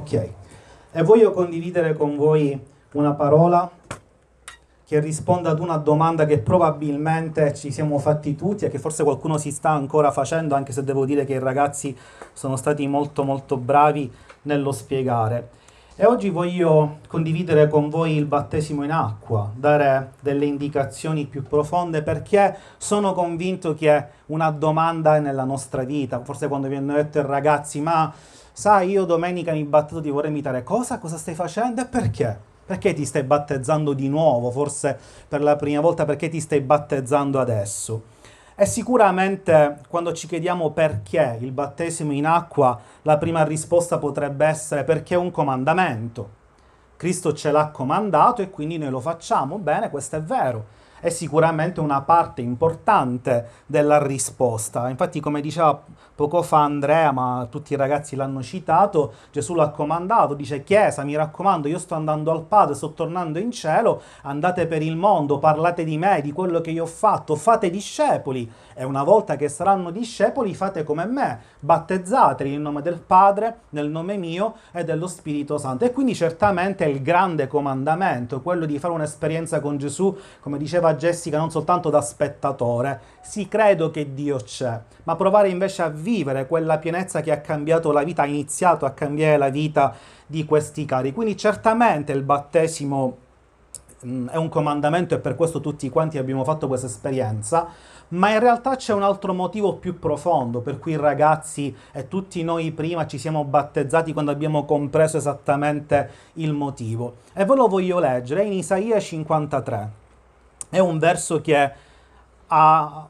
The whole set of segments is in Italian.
Ok, e voglio condividere con voi una parola che risponda ad una domanda che probabilmente ci siamo fatti tutti e che forse qualcuno si sta ancora facendo, anche se devo dire che i ragazzi sono stati molto molto bravi nello spiegare. E oggi voglio condividere con voi il battesimo in acqua, dare delle indicazioni più profonde perché sono convinto che una domanda è nella nostra vita. Forse quando vi hanno detto i ragazzi, ma sai, io domenica mi battezo, ti vorrei imitare. Cosa? Cosa stai facendo e perché? Perché ti stai battezzando di nuovo? Forse per la prima volta, perché ti stai battezzando adesso? E sicuramente quando ci chiediamo perché il battesimo in acqua, la prima risposta potrebbe essere perché è un comandamento. Cristo ce l'ha comandato e quindi noi lo facciamo. Bene, questo è vero. È sicuramente una parte importante della risposta. Infatti, come diceva poco fa Andrea, ma tutti i ragazzi l'hanno citato, Gesù l'ha comandato, dice Chiesa, mi raccomando, io sto andando al Padre, sto tornando in cielo, andate per il mondo, parlate di me, di quello che io ho fatto, fate discepoli e una volta che saranno discepoli fate come me, battezzateli nel nome del Padre, nel nome mio e dello Spirito Santo. E quindi certamente il grande comandamento, quello di fare un'esperienza con Gesù, come diceva Jessica, non soltanto da spettatore, sì credo che Dio c'è, ma provare invece a vivere quella pienezza che ha cambiato la vita, ha iniziato a cambiare la vita di questi cari. Quindi certamente il battesimo mm, è un comandamento e per questo tutti quanti abbiamo fatto questa esperienza, ma in realtà c'è un altro motivo più profondo per cui i ragazzi e tutti noi prima ci siamo battezzati quando abbiamo compreso esattamente il motivo. E ve lo voglio leggere, in Isaia 53. È un verso che ha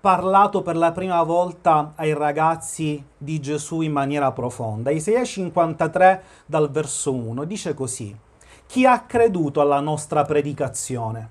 parlato per la prima volta ai ragazzi di Gesù in maniera profonda. Isaia 53 dal verso 1 dice così, chi ha creduto alla nostra predicazione?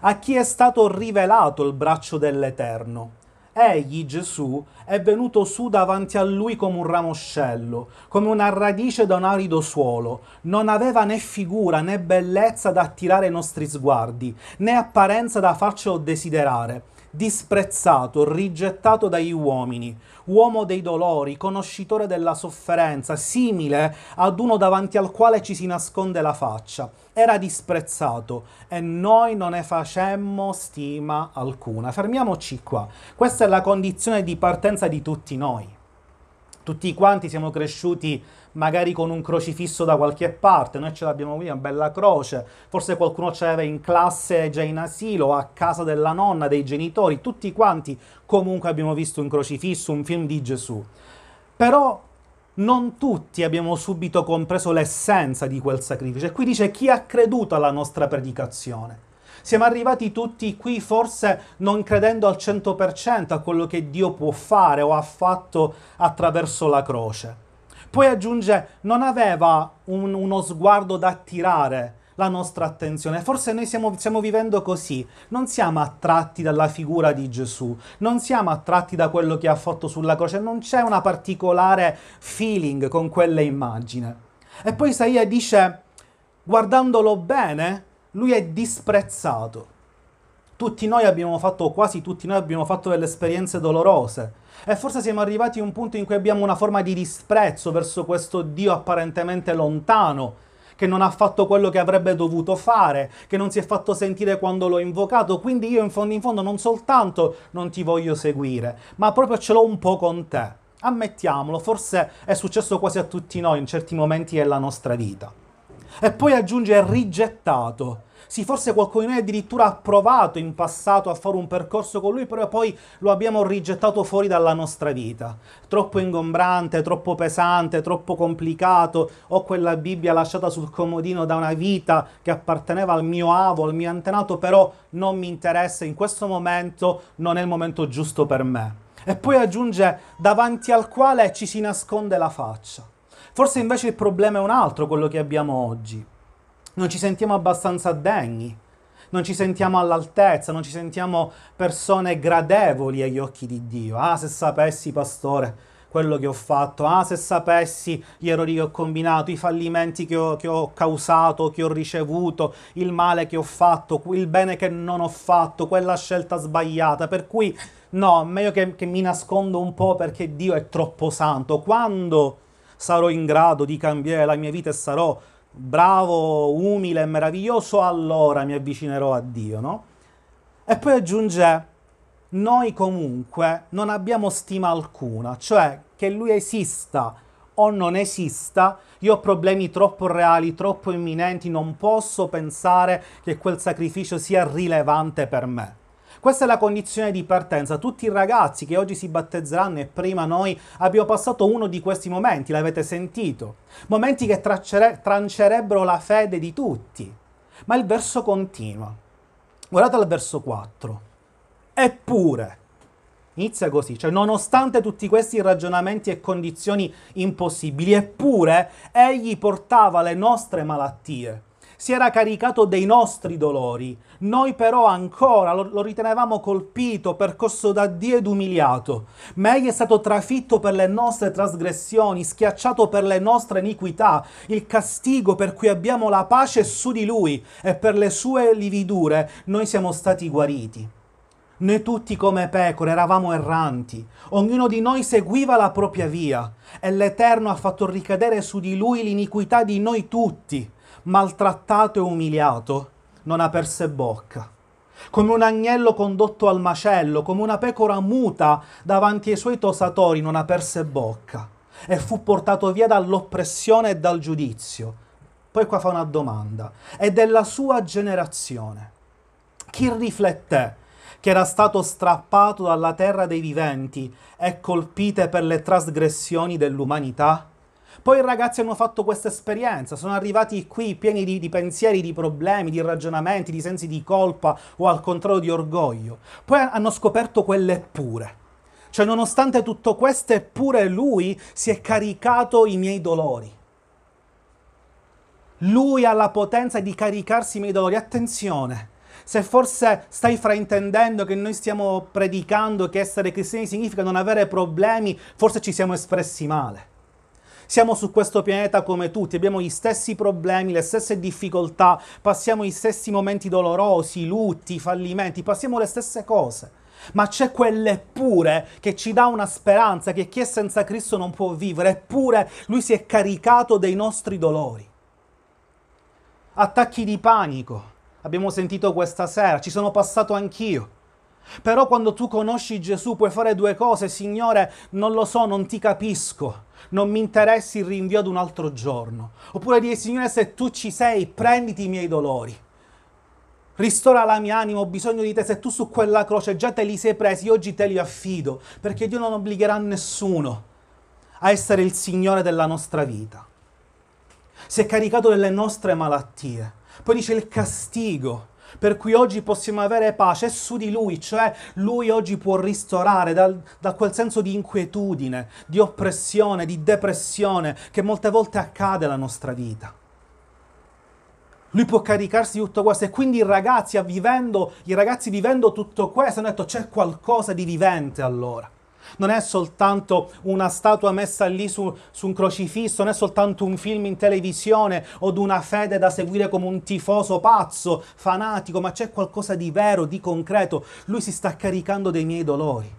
A chi è stato rivelato il braccio dell'Eterno? Egli, Gesù, è venuto su davanti a lui come un ramoscello, come una radice da un arido suolo. Non aveva né figura né bellezza da attirare i nostri sguardi, né apparenza da farcelo desiderare disprezzato, rigettato dagli uomini, uomo dei dolori, conoscitore della sofferenza, simile ad uno davanti al quale ci si nasconde la faccia. Era disprezzato e noi non ne facemmo stima alcuna. Fermiamoci qua. Questa è la condizione di partenza di tutti noi. Tutti quanti siamo cresciuti magari con un crocifisso da qualche parte, noi ce l'abbiamo qui, una bella croce, forse qualcuno ce l'aveva in classe già in asilo, a casa della nonna, dei genitori, tutti quanti comunque abbiamo visto un crocifisso, un film di Gesù. Però non tutti abbiamo subito compreso l'essenza di quel sacrificio. E qui dice chi ha creduto alla nostra predicazione. Siamo arrivati tutti qui forse non credendo al 100% a quello che Dio può fare o ha fatto attraverso la croce. Poi aggiunge, non aveva un, uno sguardo da attirare la nostra attenzione. Forse noi stiamo, stiamo vivendo così, non siamo attratti dalla figura di Gesù, non siamo attratti da quello che ha fatto sulla croce, non c'è una particolare feeling con quella immagine. E poi Isaia dice, guardandolo bene, lui è disprezzato. Tutti noi abbiamo fatto, quasi tutti noi abbiamo fatto delle esperienze dolorose e forse siamo arrivati a un punto in cui abbiamo una forma di disprezzo verso questo Dio apparentemente lontano, che non ha fatto quello che avrebbe dovuto fare, che non si è fatto sentire quando l'ho invocato, quindi io in fondo in fondo non soltanto non ti voglio seguire, ma proprio ce l'ho un po' con te. Ammettiamolo, forse è successo quasi a tutti noi in certi momenti della nostra vita. E poi aggiunge rigettato sì, forse qualcuno di noi addirittura ha provato in passato a fare un percorso con lui, però poi lo abbiamo rigettato fuori dalla nostra vita. Troppo ingombrante, troppo pesante, troppo complicato. Ho quella Bibbia lasciata sul comodino da una vita che apparteneva al mio avo, al mio antenato, però non mi interessa, in questo momento non è il momento giusto per me. E poi aggiunge davanti al quale ci si nasconde la faccia. Forse invece il problema è un altro, quello che abbiamo oggi non ci sentiamo abbastanza degni, non ci sentiamo all'altezza, non ci sentiamo persone gradevoli agli occhi di Dio. Ah, se sapessi, pastore, quello che ho fatto, ah, se sapessi gli errori che ho combinato, i fallimenti che ho, che ho causato, che ho ricevuto, il male che ho fatto, il bene che non ho fatto, quella scelta sbagliata. Per cui, no, meglio che, che mi nascondo un po' perché Dio è troppo santo. Quando sarò in grado di cambiare la mia vita e sarò bravo, umile e meraviglioso, allora mi avvicinerò a Dio, no? E poi aggiunge, noi comunque non abbiamo stima alcuna, cioè che Lui esista o non esista, io ho problemi troppo reali, troppo imminenti, non posso pensare che quel sacrificio sia rilevante per me. Questa è la condizione di partenza. Tutti i ragazzi che oggi si battezzeranno e prima noi abbiamo passato uno di questi momenti, l'avete sentito. Momenti che tracere- trancerebbero la fede di tutti. Ma il verso continua. Guardate al verso 4. Eppure, inizia così, cioè nonostante tutti questi ragionamenti e condizioni impossibili, eppure egli portava le nostre malattie si era caricato dei nostri dolori. Noi però ancora lo, lo ritenevamo colpito, percosso da Dio ed umiliato. Ma egli è stato trafitto per le nostre trasgressioni, schiacciato per le nostre iniquità. Il castigo per cui abbiamo la pace è su di lui e per le sue lividure noi siamo stati guariti. Noi tutti come pecore eravamo erranti, ognuno di noi seguiva la propria via e l'Eterno ha fatto ricadere su di lui l'iniquità di noi tutti maltrattato e umiliato, non aperse bocca. Come un agnello condotto al macello, come una pecora muta davanti ai suoi tosatori, non aperse bocca e fu portato via dall'oppressione e dal giudizio. Poi qua fa una domanda. E della sua generazione, chi rifletté che era stato strappato dalla terra dei viventi e colpite per le trasgressioni dell'umanità? Poi i ragazzi hanno fatto questa esperienza, sono arrivati qui pieni di, di, pensieri, di problemi, di ragionamenti, di sensi di colpa o al contrario di orgoglio. Poi hanno scoperto quelle pure. Cioè, nonostante tutto questo, eppure lui si è caricato i miei dolori. Lui ha la potenza di caricarsi i miei dolori. Attenzione, se forse stai fraintendendo che noi stiamo predicando che essere cristiani significa non avere problemi, forse ci siamo espressi male. Siamo su questo pianeta come tutti, abbiamo gli stessi problemi, le stesse difficoltà, passiamo gli stessi momenti dolorosi, lutti, fallimenti, passiamo le stesse cose. Ma c'è quell'eppure che ci dà una speranza che chi è senza Cristo non può vivere, eppure Lui si è caricato dei nostri dolori. Attacchi di panico, abbiamo sentito questa sera, ci sono passato anch'io. Però quando tu conosci Gesù puoi fare due cose, Signore, non lo so, non ti capisco non mi interessi il rinvio ad un altro giorno. Oppure dire, Signore, se tu ci sei, prenditi i miei dolori. Ristora la mia anima, ho bisogno di te. Se tu su quella croce già te li sei presi, oggi te li affido, perché Dio non obbligherà nessuno a essere il Signore della nostra vita. Si è caricato delle nostre malattie. Poi dice il castigo per cui oggi possiamo avere pace è su di Lui, cioè Lui oggi può ristorare da, da quel senso di inquietudine, di oppressione, di depressione che molte volte accade nella nostra vita. Lui può caricarsi di tutto questo e quindi i ragazzi, vivendo, i ragazzi vivendo tutto questo hanno detto c'è qualcosa di vivente allora non è soltanto una statua messa lì su, su, un crocifisso, non è soltanto un film in televisione o di una fede da seguire come un tifoso pazzo, fanatico, ma c'è qualcosa di vero, di concreto. Lui si sta caricando dei miei dolori.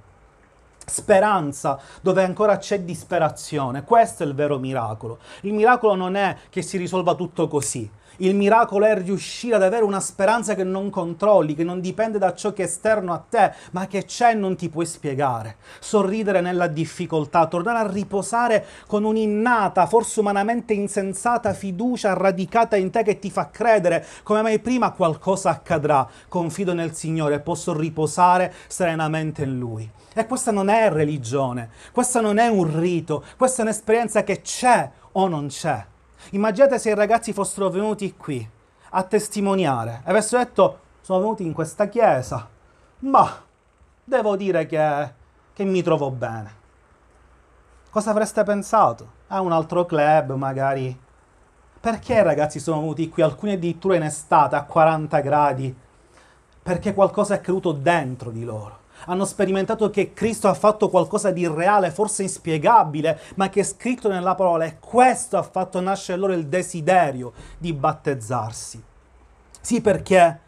Speranza dove ancora c'è disperazione. Questo è il vero miracolo. Il miracolo non è che si risolva tutto così. Il miracolo è riuscire ad avere una speranza che non controlli, che non dipende da ciò che è esterno a te, ma che c'è e non ti puoi spiegare. Sorridere nella difficoltà, tornare a riposare con un'innata, forse umanamente insensata fiducia radicata in te che ti fa credere come mai prima qualcosa accadrà. Confido nel Signore, posso riposare serenamente in Lui. E questa non è religione, questa non è un rito, questa è un'esperienza che c'è o non c'è. Immaginate se i ragazzi fossero venuti qui a testimoniare e avessero detto sono venuti in questa chiesa, ma devo dire che, che mi trovo bene. Cosa avreste pensato? A un altro club magari. Perché i ragazzi sono venuti qui, alcuni addirittura in estate a 40 gradi? Perché qualcosa è accaduto dentro di loro hanno sperimentato che Cristo ha fatto qualcosa di reale, forse inspiegabile, ma che è scritto nella parola e questo ha fatto nascere loro il desiderio di battezzarsi. Sì, perché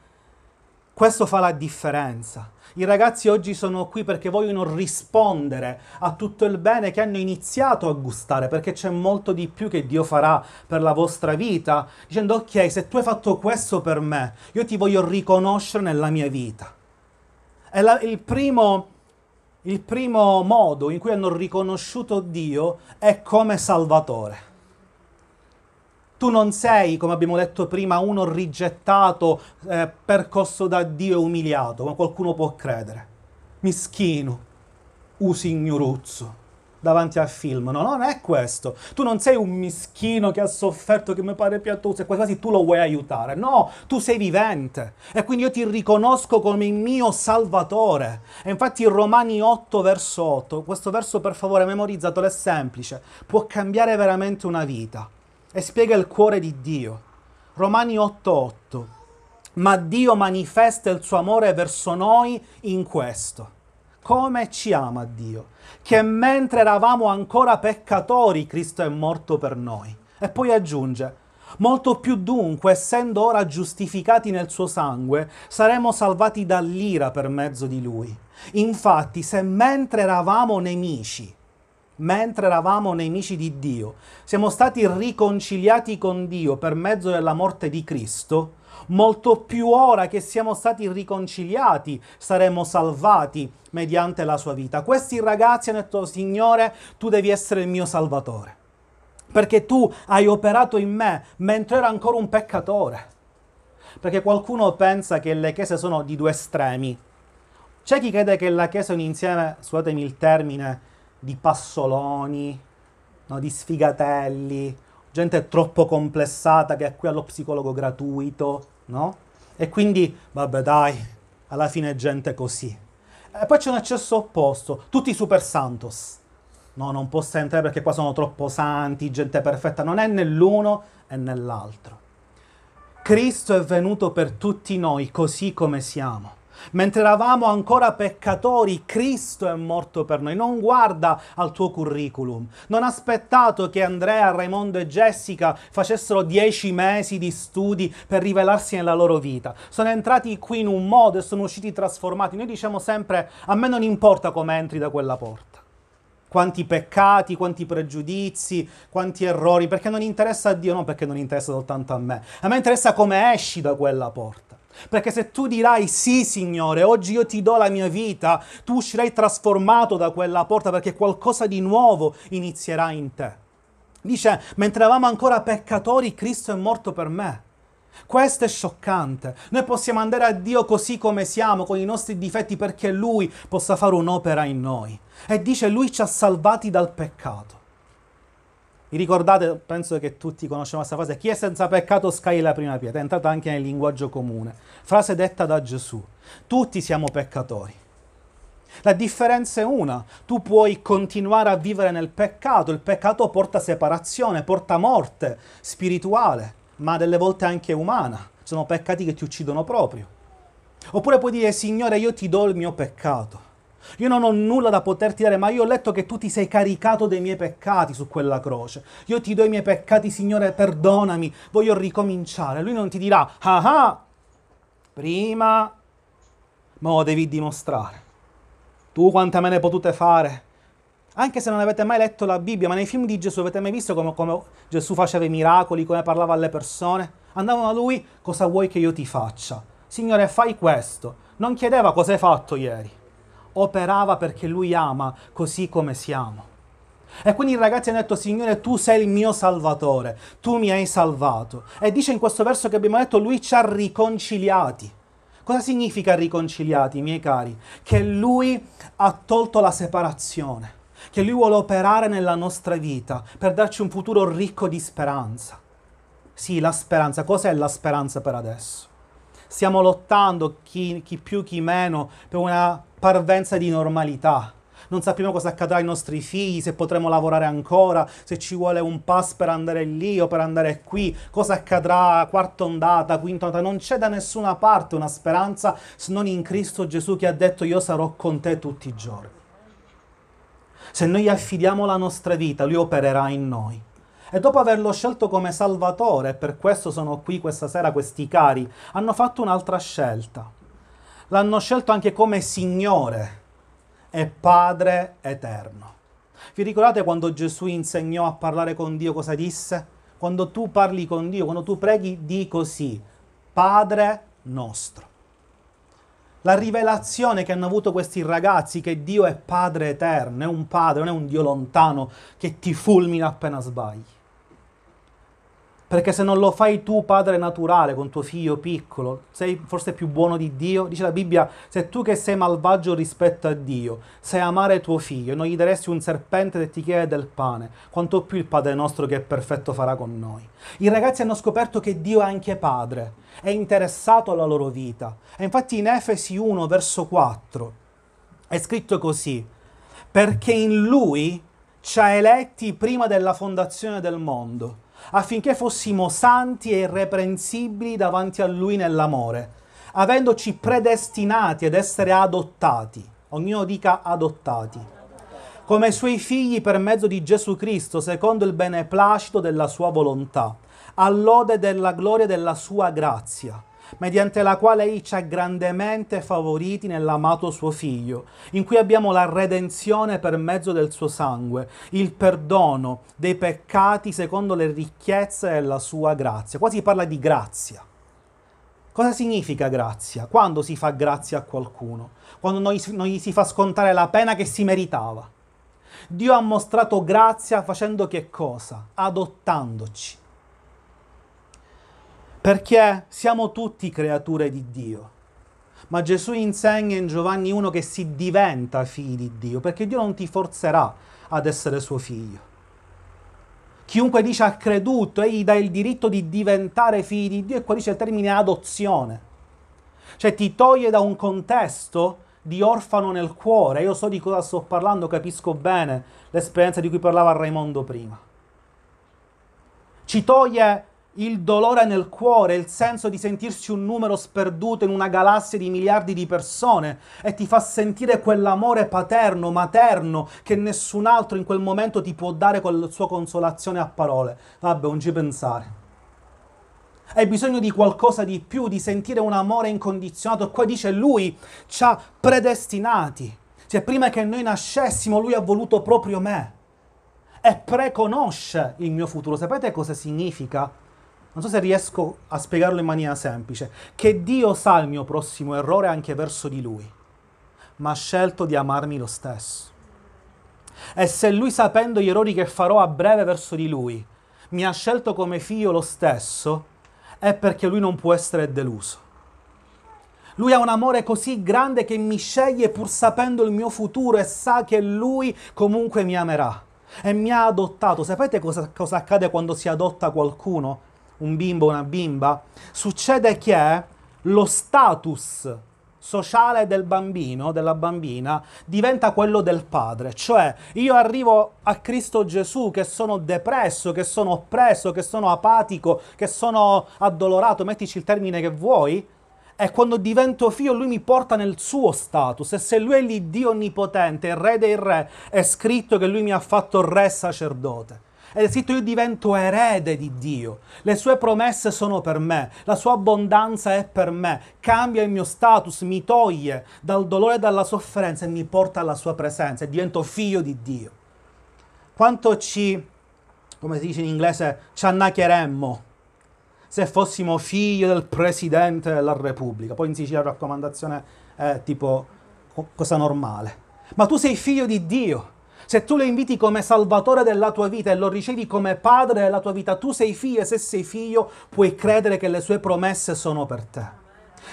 Questo fa la differenza. I ragazzi oggi sono qui perché vogliono rispondere a tutto il bene che hanno iniziato a gustare, perché c'è molto di più che Dio farà per la vostra vita, dicendo ok, se tu hai fatto questo per me, io ti voglio riconoscere nella mia vita. È la, il, primo, il primo modo in cui hanno riconosciuto Dio è come Salvatore. Tu non sei, come abbiamo detto prima, uno rigettato, eh, percosso da Dio e umiliato, come qualcuno può credere. Mischino, usignoruzzo, davanti al film. No, non è questo. Tu non sei un mischino che ha sofferto, che mi pare piatoso, e quasi tu lo vuoi aiutare. No, tu sei vivente. E quindi io ti riconosco come il mio salvatore. E infatti Romani 8, verso 8, questo verso per favore memorizzatelo, è semplice. Può cambiare veramente una vita e spiega il cuore di Dio. Romani 8:8. Ma Dio manifesta il suo amore verso noi in questo. Come ci ama Dio? Che mentre eravamo ancora peccatori, Cristo è morto per noi. E poi aggiunge, molto più dunque, essendo ora giustificati nel suo sangue, saremo salvati dall'ira per mezzo di lui. Infatti, se mentre eravamo nemici, mentre eravamo nemici di Dio, siamo stati riconciliati con Dio per mezzo della morte di Cristo, molto più ora che siamo stati riconciliati saremo salvati mediante la sua vita. Questi ragazzi hanno detto, Signore, tu devi essere il mio salvatore, perché tu hai operato in me mentre ero ancora un peccatore. Perché qualcuno pensa che le chiese sono di due estremi. C'è chi crede che la chiesa è un insieme, scusatemi il termine, di passoloni, no? di sfigatelli, gente troppo complessata che è qui allo psicologo gratuito, no? E quindi, vabbè dai, alla fine è gente così. E poi c'è un eccesso opposto, tutti i super santos. No, non posso entrare perché qua sono troppo santi, gente perfetta. Non è nell'uno e nell'altro. Cristo è venuto per tutti noi così come siamo. Mentre eravamo ancora peccatori, Cristo è morto per noi. Non guarda al tuo curriculum. Non ha aspettato che Andrea, Raimondo e Jessica facessero dieci mesi di studi per rivelarsi nella loro vita. Sono entrati qui in un modo e sono usciti trasformati. Noi diciamo sempre, a me non importa come entri da quella porta. Quanti peccati, quanti pregiudizi, quanti errori, perché non interessa a Dio, non perché non interessa soltanto a me. A me interessa come esci da quella porta. Perché se tu dirai sì, Signore, oggi io ti do la mia vita, tu uscirai trasformato da quella porta perché qualcosa di nuovo inizierà in te. Dice, mentre eravamo ancora peccatori, Cristo è morto per me. Questo è scioccante. Noi possiamo andare a Dio così come siamo, con i nostri difetti, perché Lui possa fare un'opera in noi. E dice, Lui ci ha salvati dal peccato. Vi ricordate, penso che tutti conosciamo questa frase, chi è senza peccato scagli la prima pietra, è entrata anche nel linguaggio comune. Frase detta da Gesù. Tutti siamo peccatori. La differenza è una, tu puoi continuare a vivere nel peccato, il peccato porta separazione, porta morte spirituale, ma delle volte anche umana. Sono peccati che ti uccidono proprio. Oppure puoi dire, Signore, io ti do il mio peccato io non ho nulla da poterti dare, ma io ho letto che tu ti sei caricato dei miei peccati su quella croce. Io ti do i miei peccati, Signore, perdonami, voglio ricominciare. Lui non ti dirà, ah ah, prima me lo devi dimostrare. Tu quante me ne potute fare? Anche se non avete mai letto la Bibbia, ma nei film di Gesù avete mai visto come, come Gesù faceva i miracoli, come parlava alle persone? Andavano a lui, cosa vuoi che io ti faccia? Signore, fai questo. Non chiedeva cosa hai fatto ieri operava perché lui ama così come siamo. E quindi i ragazzi hanno detto, Signore, tu sei il mio salvatore, tu mi hai salvato. E dice in questo verso che abbiamo detto, lui ci ha riconciliati. Cosa significa riconciliati, miei cari? Che lui ha tolto la separazione, che lui vuole operare nella nostra vita per darci un futuro ricco di speranza. Sì, la speranza. Cos'è la speranza per adesso? Stiamo lottando, chi, chi più, chi meno, per una parvenza di normalità. Non sappiamo cosa accadrà ai nostri figli, se potremo lavorare ancora, se ci vuole un pass per andare lì o per andare qui, cosa accadrà quarta ondata, quinta ondata. Non c'è da nessuna parte una speranza se non in Cristo Gesù che ha detto io sarò con te tutti i giorni. Se noi affidiamo la nostra vita, Lui opererà in noi. E dopo averlo scelto come Salvatore, e per questo sono qui questa sera questi cari, hanno fatto un'altra scelta l'hanno scelto anche come Signore e Padre eterno. Vi ricordate quando Gesù insegnò a parlare con Dio cosa disse? Quando tu parli con Dio, quando tu preghi, di così, Padre nostro. La rivelazione che hanno avuto questi ragazzi che Dio è Padre eterno, è un Padre, non è un Dio lontano che ti fulmina appena sbagli. Perché se non lo fai tu, padre naturale, con tuo figlio piccolo, sei forse più buono di Dio? Dice la Bibbia, se tu che sei malvagio rispetto a Dio, sai amare tuo figlio, non gli daresti un serpente che ti chiede del pane, quanto più il Padre nostro che è perfetto farà con noi. I ragazzi hanno scoperto che Dio è anche Padre, è interessato alla loro vita. E infatti in Efesi 1, verso 4, è scritto così, perché in Lui ci ha eletti prima della fondazione del mondo affinché fossimo santi e irreprensibili davanti a Lui nell'amore, avendoci predestinati ad essere adottati, ognuno dica adottati, come Suoi figli per mezzo di Gesù Cristo, secondo il beneplacito della Sua volontà, all'ode della gloria della Sua grazia mediante la quale Egli ci ha grandemente favoriti nell'amato suo Figlio, in cui abbiamo la redenzione per mezzo del suo sangue, il perdono dei peccati secondo le ricchezze della sua grazia. Qua si parla di grazia. Cosa significa grazia? Quando si fa grazia a qualcuno? Quando non gli si fa scontare la pena che si meritava. Dio ha mostrato grazia facendo che cosa? Adottandoci perché siamo tutti creature di Dio. Ma Gesù insegna in Giovanni 1 che si diventa figli di Dio, perché Dio non ti forzerà ad essere suo figlio. Chiunque dice ha creduto, egli dà il diritto di diventare figli di Dio, e qua dice il termine adozione. Cioè ti toglie da un contesto di orfano nel cuore. Io so di cosa sto parlando, capisco bene l'esperienza di cui parlava Raimondo prima. Ci toglie il dolore nel cuore, il senso di sentirsi un numero sperduto in una galassia di miliardi di persone e ti fa sentire quell'amore paterno, materno che nessun altro in quel momento ti può dare con la sua consolazione a parole. Vabbè, non ci pensare. Hai bisogno di qualcosa di più, di sentire un amore incondizionato. E qua dice lui ci ha predestinati. Cioè, prima che noi nascessimo, lui ha voluto proprio me. E preconosce il mio futuro. Sapete cosa significa? Non so se riesco a spiegarlo in maniera semplice, che Dio sa il mio prossimo errore anche verso di Lui, ma ha scelto di amarmi lo stesso. E se Lui, sapendo gli errori che farò a breve verso di Lui, mi ha scelto come figlio lo stesso, è perché Lui non può essere deluso. Lui ha un amore così grande che mi sceglie pur sapendo il mio futuro e sa che Lui comunque mi amerà. E mi ha adottato. Sapete cosa, cosa accade quando si adotta qualcuno? Un bimbo una bimba, succede che lo status sociale del bambino, della bambina, diventa quello del padre. Cioè, io arrivo a Cristo Gesù che sono depresso, che sono oppresso, che sono apatico, che sono addolorato, mettici il termine che vuoi, e quando divento figlio lui mi porta nel suo status. E se lui è l'Iddio onnipotente, il re dei re, è scritto che lui mi ha fatto re sacerdote. Ed è scritto io divento erede di Dio. Le sue promesse sono per me, la sua abbondanza è per me. Cambia il mio status, mi toglie dal dolore e dalla sofferenza e mi porta alla sua presenza e divento figlio di Dio. Quanto ci, come si dice in inglese, ci annaccheremmo se fossimo figlio del Presidente della Repubblica. Poi in Sicilia la raccomandazione è tipo cosa normale. Ma tu sei figlio di Dio. Se tu lo inviti come salvatore della tua vita e lo ricevi come padre della tua vita, tu sei figlio e se sei figlio puoi credere che le sue promesse sono per te.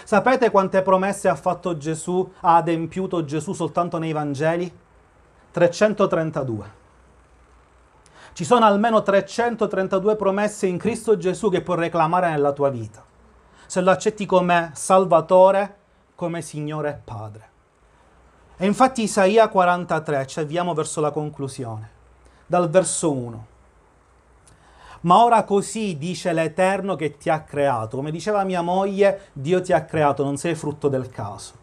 Sapete quante promesse ha fatto Gesù, ha adempiuto Gesù soltanto nei Vangeli? 332. Ci sono almeno 332 promesse in Cristo Gesù che puoi reclamare nella tua vita. Se lo accetti come Salvatore, come Signore e Padre. E infatti Isaia 43, ci avviamo verso la conclusione, dal verso 1. Ma ora così dice l'Eterno che ti ha creato. Come diceva mia moglie, Dio ti ha creato, non sei frutto del caso.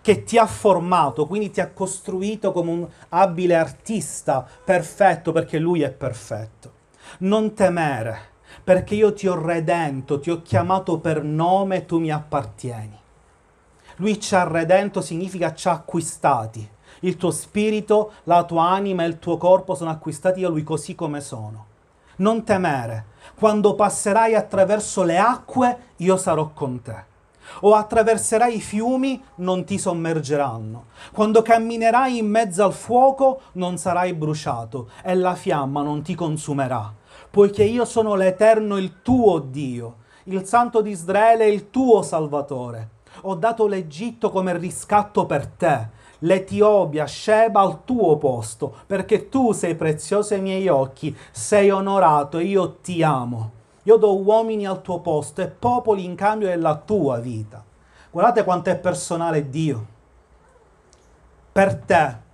Che ti ha formato, quindi ti ha costruito come un abile artista perfetto perché Lui è perfetto. Non temere, perché io ti ho redento, ti ho chiamato per nome tu mi appartieni. Lui ci ha redento significa ci ha acquistati. Il tuo spirito, la tua anima e il tuo corpo sono acquistati da Lui così come sono. Non temere, quando passerai attraverso le acque, io sarò con te. O attraverserai i fiumi, non ti sommergeranno. Quando camminerai in mezzo al fuoco, non sarai bruciato e la fiamma non ti consumerà. Poiché io sono l'Eterno, il tuo Dio, il Santo di Israele, il tuo Salvatore. Ho dato l'Egitto come riscatto per te l'Etiopia, Sheba al tuo posto, perché tu sei prezioso ai miei occhi, sei onorato e io ti amo. Io do uomini al tuo posto e popoli in cambio della tua vita. Guardate quanto è personale Dio. Per te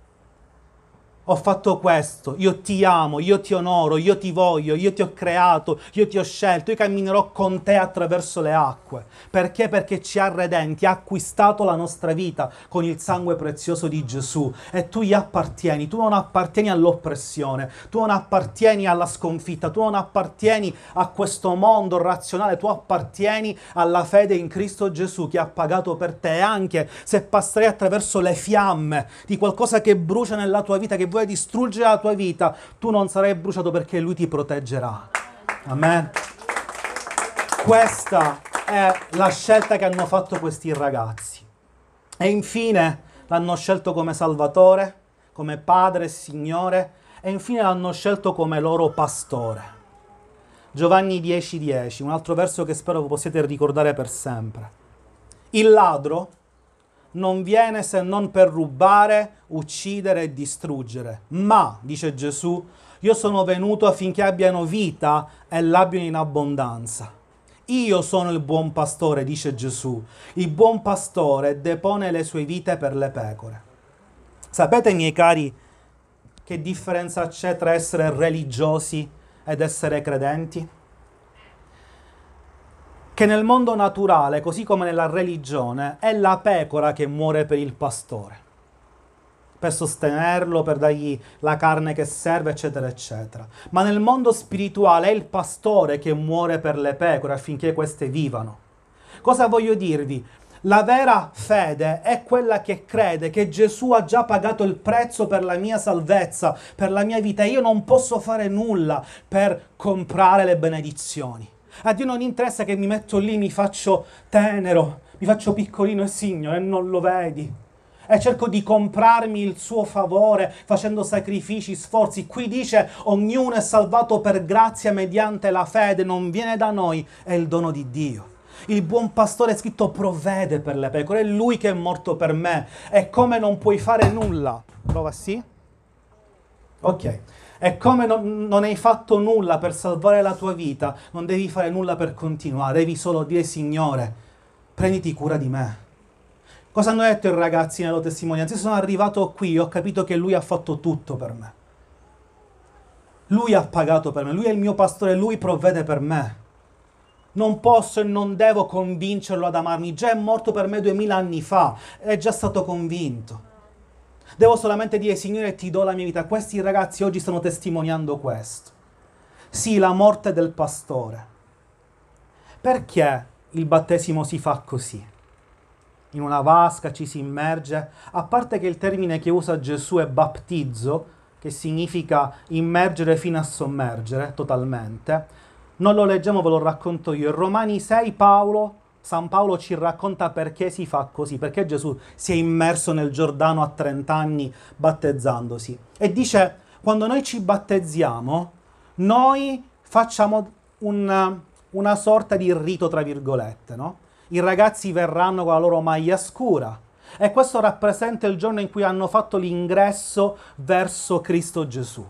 ho fatto questo, io ti amo, io ti onoro, io ti voglio, io ti ho creato, io ti ho scelto, io camminerò con te attraverso le acque. Perché? Perché ci ha redenti, ha acquistato la nostra vita con il sangue prezioso di Gesù e tu gli appartieni, tu non appartieni all'oppressione, tu non appartieni alla sconfitta, tu non appartieni a questo mondo razionale, tu appartieni alla fede in Cristo Gesù che ha pagato per te anche se passerai attraverso le fiamme di qualcosa che brucia nella tua vita, che vuoi vuoi distruggere la tua vita, tu non sarai bruciato perché Lui ti proteggerà. Amen. Questa è la scelta che hanno fatto questi ragazzi. E infine l'hanno scelto come Salvatore, come Padre e Signore, e infine l'hanno scelto come loro pastore. Giovanni 10:10, 10, un altro verso che spero possiate ricordare per sempre. Il ladro non viene se non per rubare, uccidere e distruggere. Ma, dice Gesù, io sono venuto affinché abbiano vita e l'abbiano in abbondanza. Io sono il buon pastore, dice Gesù. Il buon pastore depone le sue vite per le pecore. Sapete, miei cari, che differenza c'è tra essere religiosi ed essere credenti? Che nel mondo naturale, così come nella religione, è la pecora che muore per il pastore, per sostenerlo, per dargli la carne che serve, eccetera, eccetera. Ma nel mondo spirituale è il pastore che muore per le pecore affinché queste vivano. Cosa voglio dirvi? La vera fede è quella che crede che Gesù ha già pagato il prezzo per la mia salvezza, per la mia vita. Io non posso fare nulla per comprare le benedizioni. A Dio non interessa che mi metto lì, mi faccio tenero, mi faccio piccolino e signore e non lo vedi. E cerco di comprarmi il suo favore facendo sacrifici, sforzi. Qui dice ognuno è salvato per grazia mediante la fede, non viene da noi, è il dono di Dio. Il buon pastore è scritto provvede per le pecore, è lui che è morto per me. E come non puoi fare nulla? Prova sì? Ok. E come non, non, hai fatto nulla per salvare la tua vita, non devi fare nulla per continuare, devi solo dire Signore, prenditi cura di me. Cosa hanno detto i ragazzi nella testimonianza? Io sono arrivato qui, ho capito che Lui ha fatto tutto per me. Lui ha pagato per me, Lui è il mio pastore, Lui provvede per me. Non posso e non devo convincerlo ad amarmi, già è morto per me duemila anni fa, è già stato convinto. Devo solamente dire, Signore, ti do la mia vita. Questi ragazzi oggi stanno testimoniando questo. Sì, la morte del pastore. Perché il battesimo si fa così? In una vasca ci si immerge, a parte che il termine che usa Gesù è battizzo, che significa immergere fino a sommergere totalmente. Non lo leggiamo, ve lo racconto io. In Romani 6 Paolo San Paolo ci racconta perché si fa così, perché Gesù si è immerso nel Giordano a 30 anni battezzandosi. E dice, quando noi ci battezziamo, noi facciamo una, una sorta di rito, tra virgolette, no? I ragazzi verranno con la loro maglia scura, e questo rappresenta il giorno in cui hanno fatto l'ingresso verso Cristo Gesù.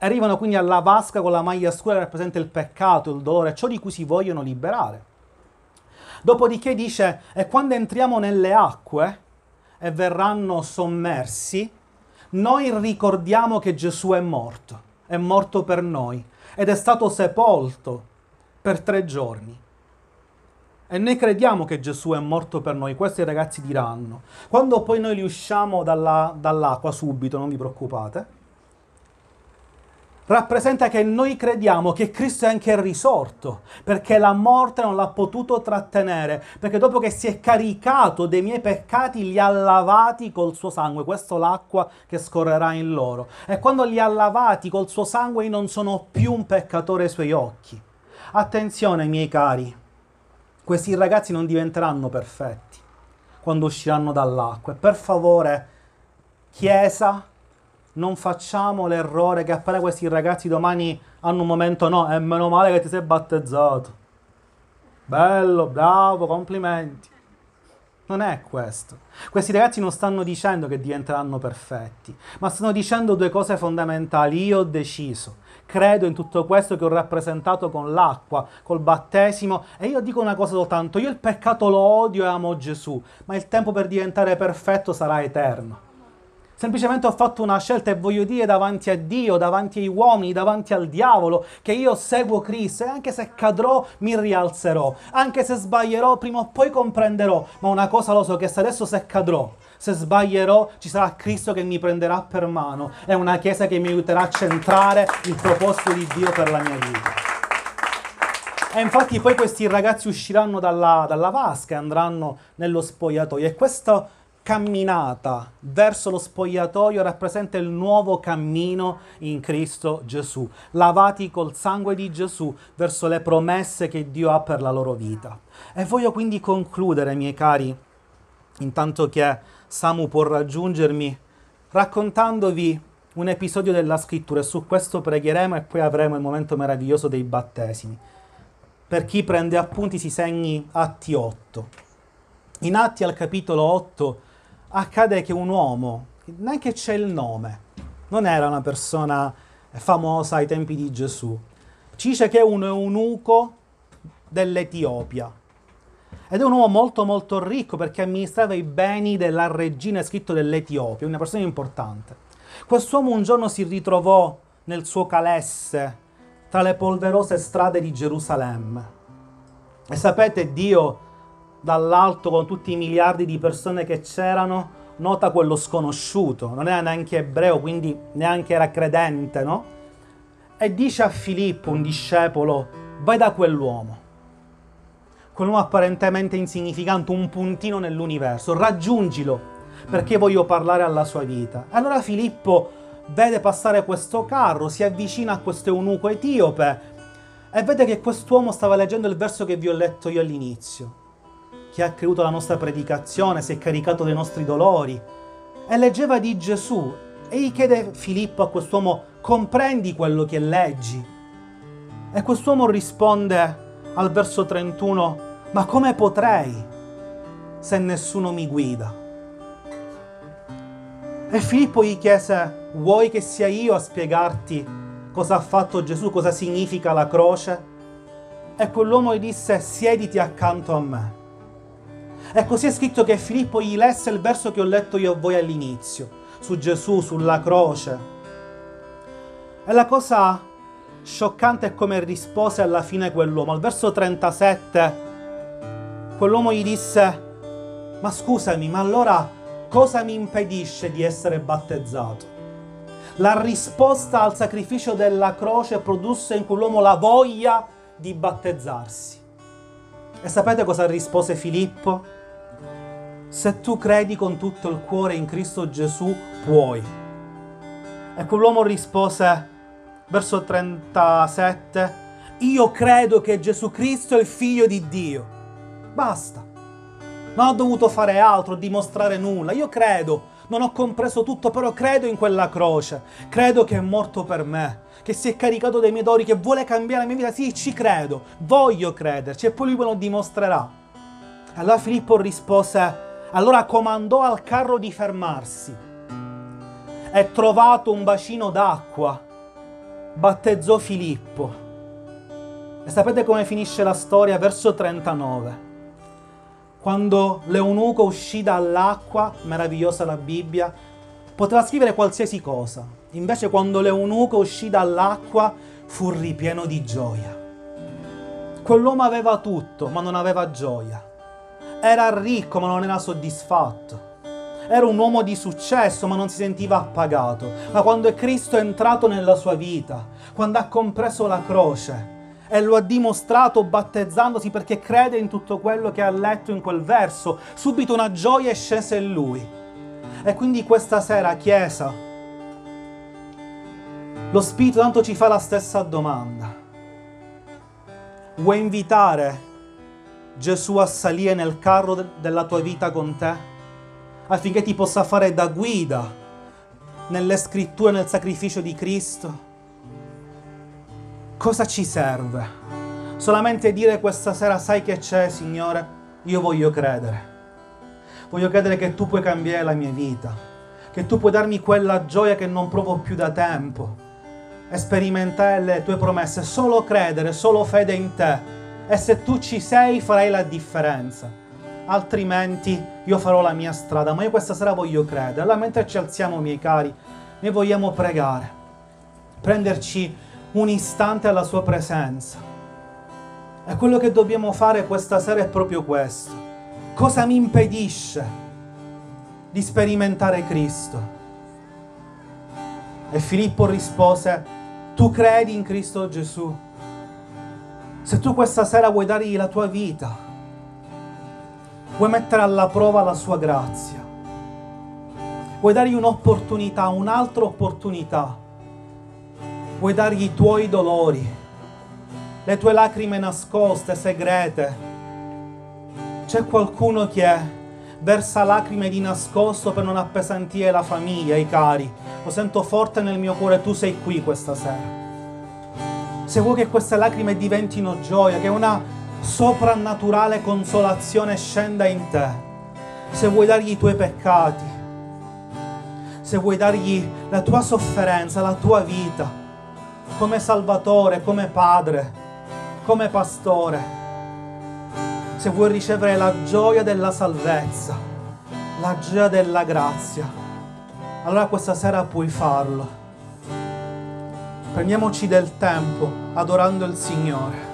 Arrivano quindi alla vasca con la maglia scura che rappresenta il peccato, il dolore, ciò di cui si vogliono liberare. Dopodiché dice, e quando entriamo nelle acque e verranno sommersi, noi ricordiamo che Gesù è morto, è morto per noi ed è stato sepolto per tre giorni. E noi crediamo che Gesù è morto per noi, questi ragazzi diranno. Quando poi noi riusciamo dalla, dall'acqua subito, non vi preoccupate, rappresenta che noi crediamo che Cristo è anche risorto, perché la morte non l'ha potuto trattenere, perché dopo che si è caricato dei miei peccati li ha lavati col suo sangue, questo l'acqua che scorrerà in loro. E quando li ha lavati col suo sangue io non sono più un peccatore ai suoi occhi. Attenzione miei cari, questi ragazzi non diventeranno perfetti quando usciranno dall'acqua. E per favore, Chiesa, non facciamo l'errore che appena questi ragazzi domani hanno un momento no, è meno male che ti sei battezzato. Bello, bravo, complimenti. Non è questo. Questi ragazzi non stanno dicendo che diventeranno perfetti, ma stanno dicendo due cose fondamentali. Io ho deciso, credo in tutto questo che ho rappresentato con l'acqua, col battesimo, e io dico una cosa soltanto, io il peccato lo odio e amo Gesù, ma il tempo per diventare perfetto sarà eterno. Semplicemente ho fatto una scelta e voglio dire davanti a Dio, davanti ai uomini, davanti al diavolo, che io seguo Cristo e anche se cadrò mi rialzerò, anche se sbaglierò prima o poi comprenderò, ma una cosa lo so che se adesso se cadrò, se sbaglierò ci sarà Cristo che mi prenderà per mano, è una Chiesa che mi aiuterà a centrare il proposito di Dio per la mia vita. E infatti poi questi ragazzi usciranno dalla, dalla vasca e andranno nello spogliatoio. E questo camminata verso lo spogliatoio rappresenta il nuovo cammino in Cristo Gesù, lavati col sangue di Gesù verso le promesse che Dio ha per la loro vita. E voglio quindi concludere, miei cari, intanto che Samu può raggiungermi, raccontandovi un episodio della scrittura e su questo pregheremo e poi avremo il momento meraviglioso dei battesimi. Per chi prende appunti si segni Atti 8. In Atti al capitolo 8 accade che un uomo, neanche c'è il nome, non era una persona famosa ai tempi di Gesù, ci dice che è un eunuco dell'Etiopia. Ed è un uomo molto molto ricco perché amministrava i beni della regina scritto dell'Etiopia, una persona importante. Quest'uomo un giorno si ritrovò nel suo calesse tra le polverose strade di Gerusalemme. E sapete, Dio dall'alto con tutti i miliardi di persone che c'erano, nota quello sconosciuto, non era neanche ebreo, quindi neanche era credente, no? E dice a Filippo, un discepolo, vai da quell'uomo, quell'uomo apparentemente insignificante, un puntino nell'universo, raggiungilo, perché voglio parlare alla sua vita. Allora Filippo vede passare questo carro, si avvicina a questo eunuco etiope e vede che quest'uomo stava leggendo il verso che vi ho letto io all'inizio che ha creduto alla nostra predicazione, si è caricato dei nostri dolori. E leggeva di Gesù e gli chiede Filippo a quest'uomo, comprendi quello che leggi? E quest'uomo risponde al verso 31, ma come potrei se nessuno mi guida? E Filippo gli chiese, vuoi che sia io a spiegarti cosa ha fatto Gesù, cosa significa la croce? E quell'uomo gli disse, siediti accanto a me. E così è scritto che Filippo gli lesse il verso che ho letto io a voi all'inizio, su Gesù, sulla croce. E la cosa scioccante è come rispose alla fine quell'uomo. Al verso 37, quell'uomo gli disse, ma scusami, ma allora cosa mi impedisce di essere battezzato? La risposta al sacrificio della croce produsse in quell'uomo la voglia di battezzarsi. E sapete cosa rispose Filippo? Se tu credi con tutto il cuore in Cristo Gesù, puoi. E quell'uomo rispose, verso 37, io credo che Gesù Cristo è il figlio di Dio. Basta. Non ho dovuto fare altro, dimostrare nulla. Io credo, non ho compreso tutto, però credo in quella croce. Credo che è morto per me, che si è caricato dei miei dori, che vuole cambiare la mia vita. Sì, ci credo, voglio crederci e poi lui me lo dimostrerà. Allora Filippo rispose, allora comandò al carro di fermarsi e trovato un bacino d'acqua, battezzò Filippo. E sapete come finisce la storia? Verso 39. Quando l'eunuco uscì dall'acqua, meravigliosa la Bibbia, poteva scrivere qualsiasi cosa. Invece quando l'eunuco uscì dall'acqua fu ripieno di gioia. Quell'uomo aveva tutto, ma non aveva gioia. Era ricco ma non era soddisfatto. Era un uomo di successo ma non si sentiva appagato. Ma quando Cristo è entrato nella sua vita, quando ha compreso la croce e lo ha dimostrato battezzandosi perché crede in tutto quello che ha letto in quel verso, subito una gioia è scesa in lui. E quindi questa sera, Chiesa, lo Spirito Santo ci fa la stessa domanda. Vuoi invitare Gesù a salire nel carro de- della tua vita con te? Affinché ti possa fare da guida nelle scritture, nel sacrificio di Cristo? Cosa ci serve? Solamente dire questa sera, sai che c'è, Signore? Io voglio credere. Voglio credere che tu puoi cambiare la mia vita, che tu puoi darmi quella gioia che non provo più da tempo sperimentare le tue promesse. Solo credere, solo fede in te. E se tu ci sei, farai la differenza. Altrimenti io farò la mia strada. Ma io questa sera voglio credere. Allora, mentre ci alziamo, miei cari, noi vogliamo pregare, prenderci un istante alla sua presenza. E quello che dobbiamo fare questa sera è proprio questo. Cosa mi impedisce di sperimentare Cristo? E Filippo rispose, tu credi in Cristo Gesù. Se tu questa sera vuoi dargli la tua vita, vuoi mettere alla prova la sua grazia, vuoi dargli un'opportunità, un'altra opportunità, vuoi dargli i tuoi dolori, le tue lacrime nascoste, segrete. C'è qualcuno che versa lacrime di nascosto per non appesantire la famiglia, i cari. Lo sento forte nel mio cuore, tu sei qui questa sera. Se vuoi che queste lacrime diventino gioia, che una soprannaturale consolazione scenda in te, se vuoi dargli i tuoi peccati, se vuoi dargli la tua sofferenza, la tua vita, come Salvatore, come Padre, come Pastore. Se vuoi ricevere la gioia della salvezza, la gioia della grazia, allora questa sera puoi farlo. Prendiamoci del tempo adorando il Signore.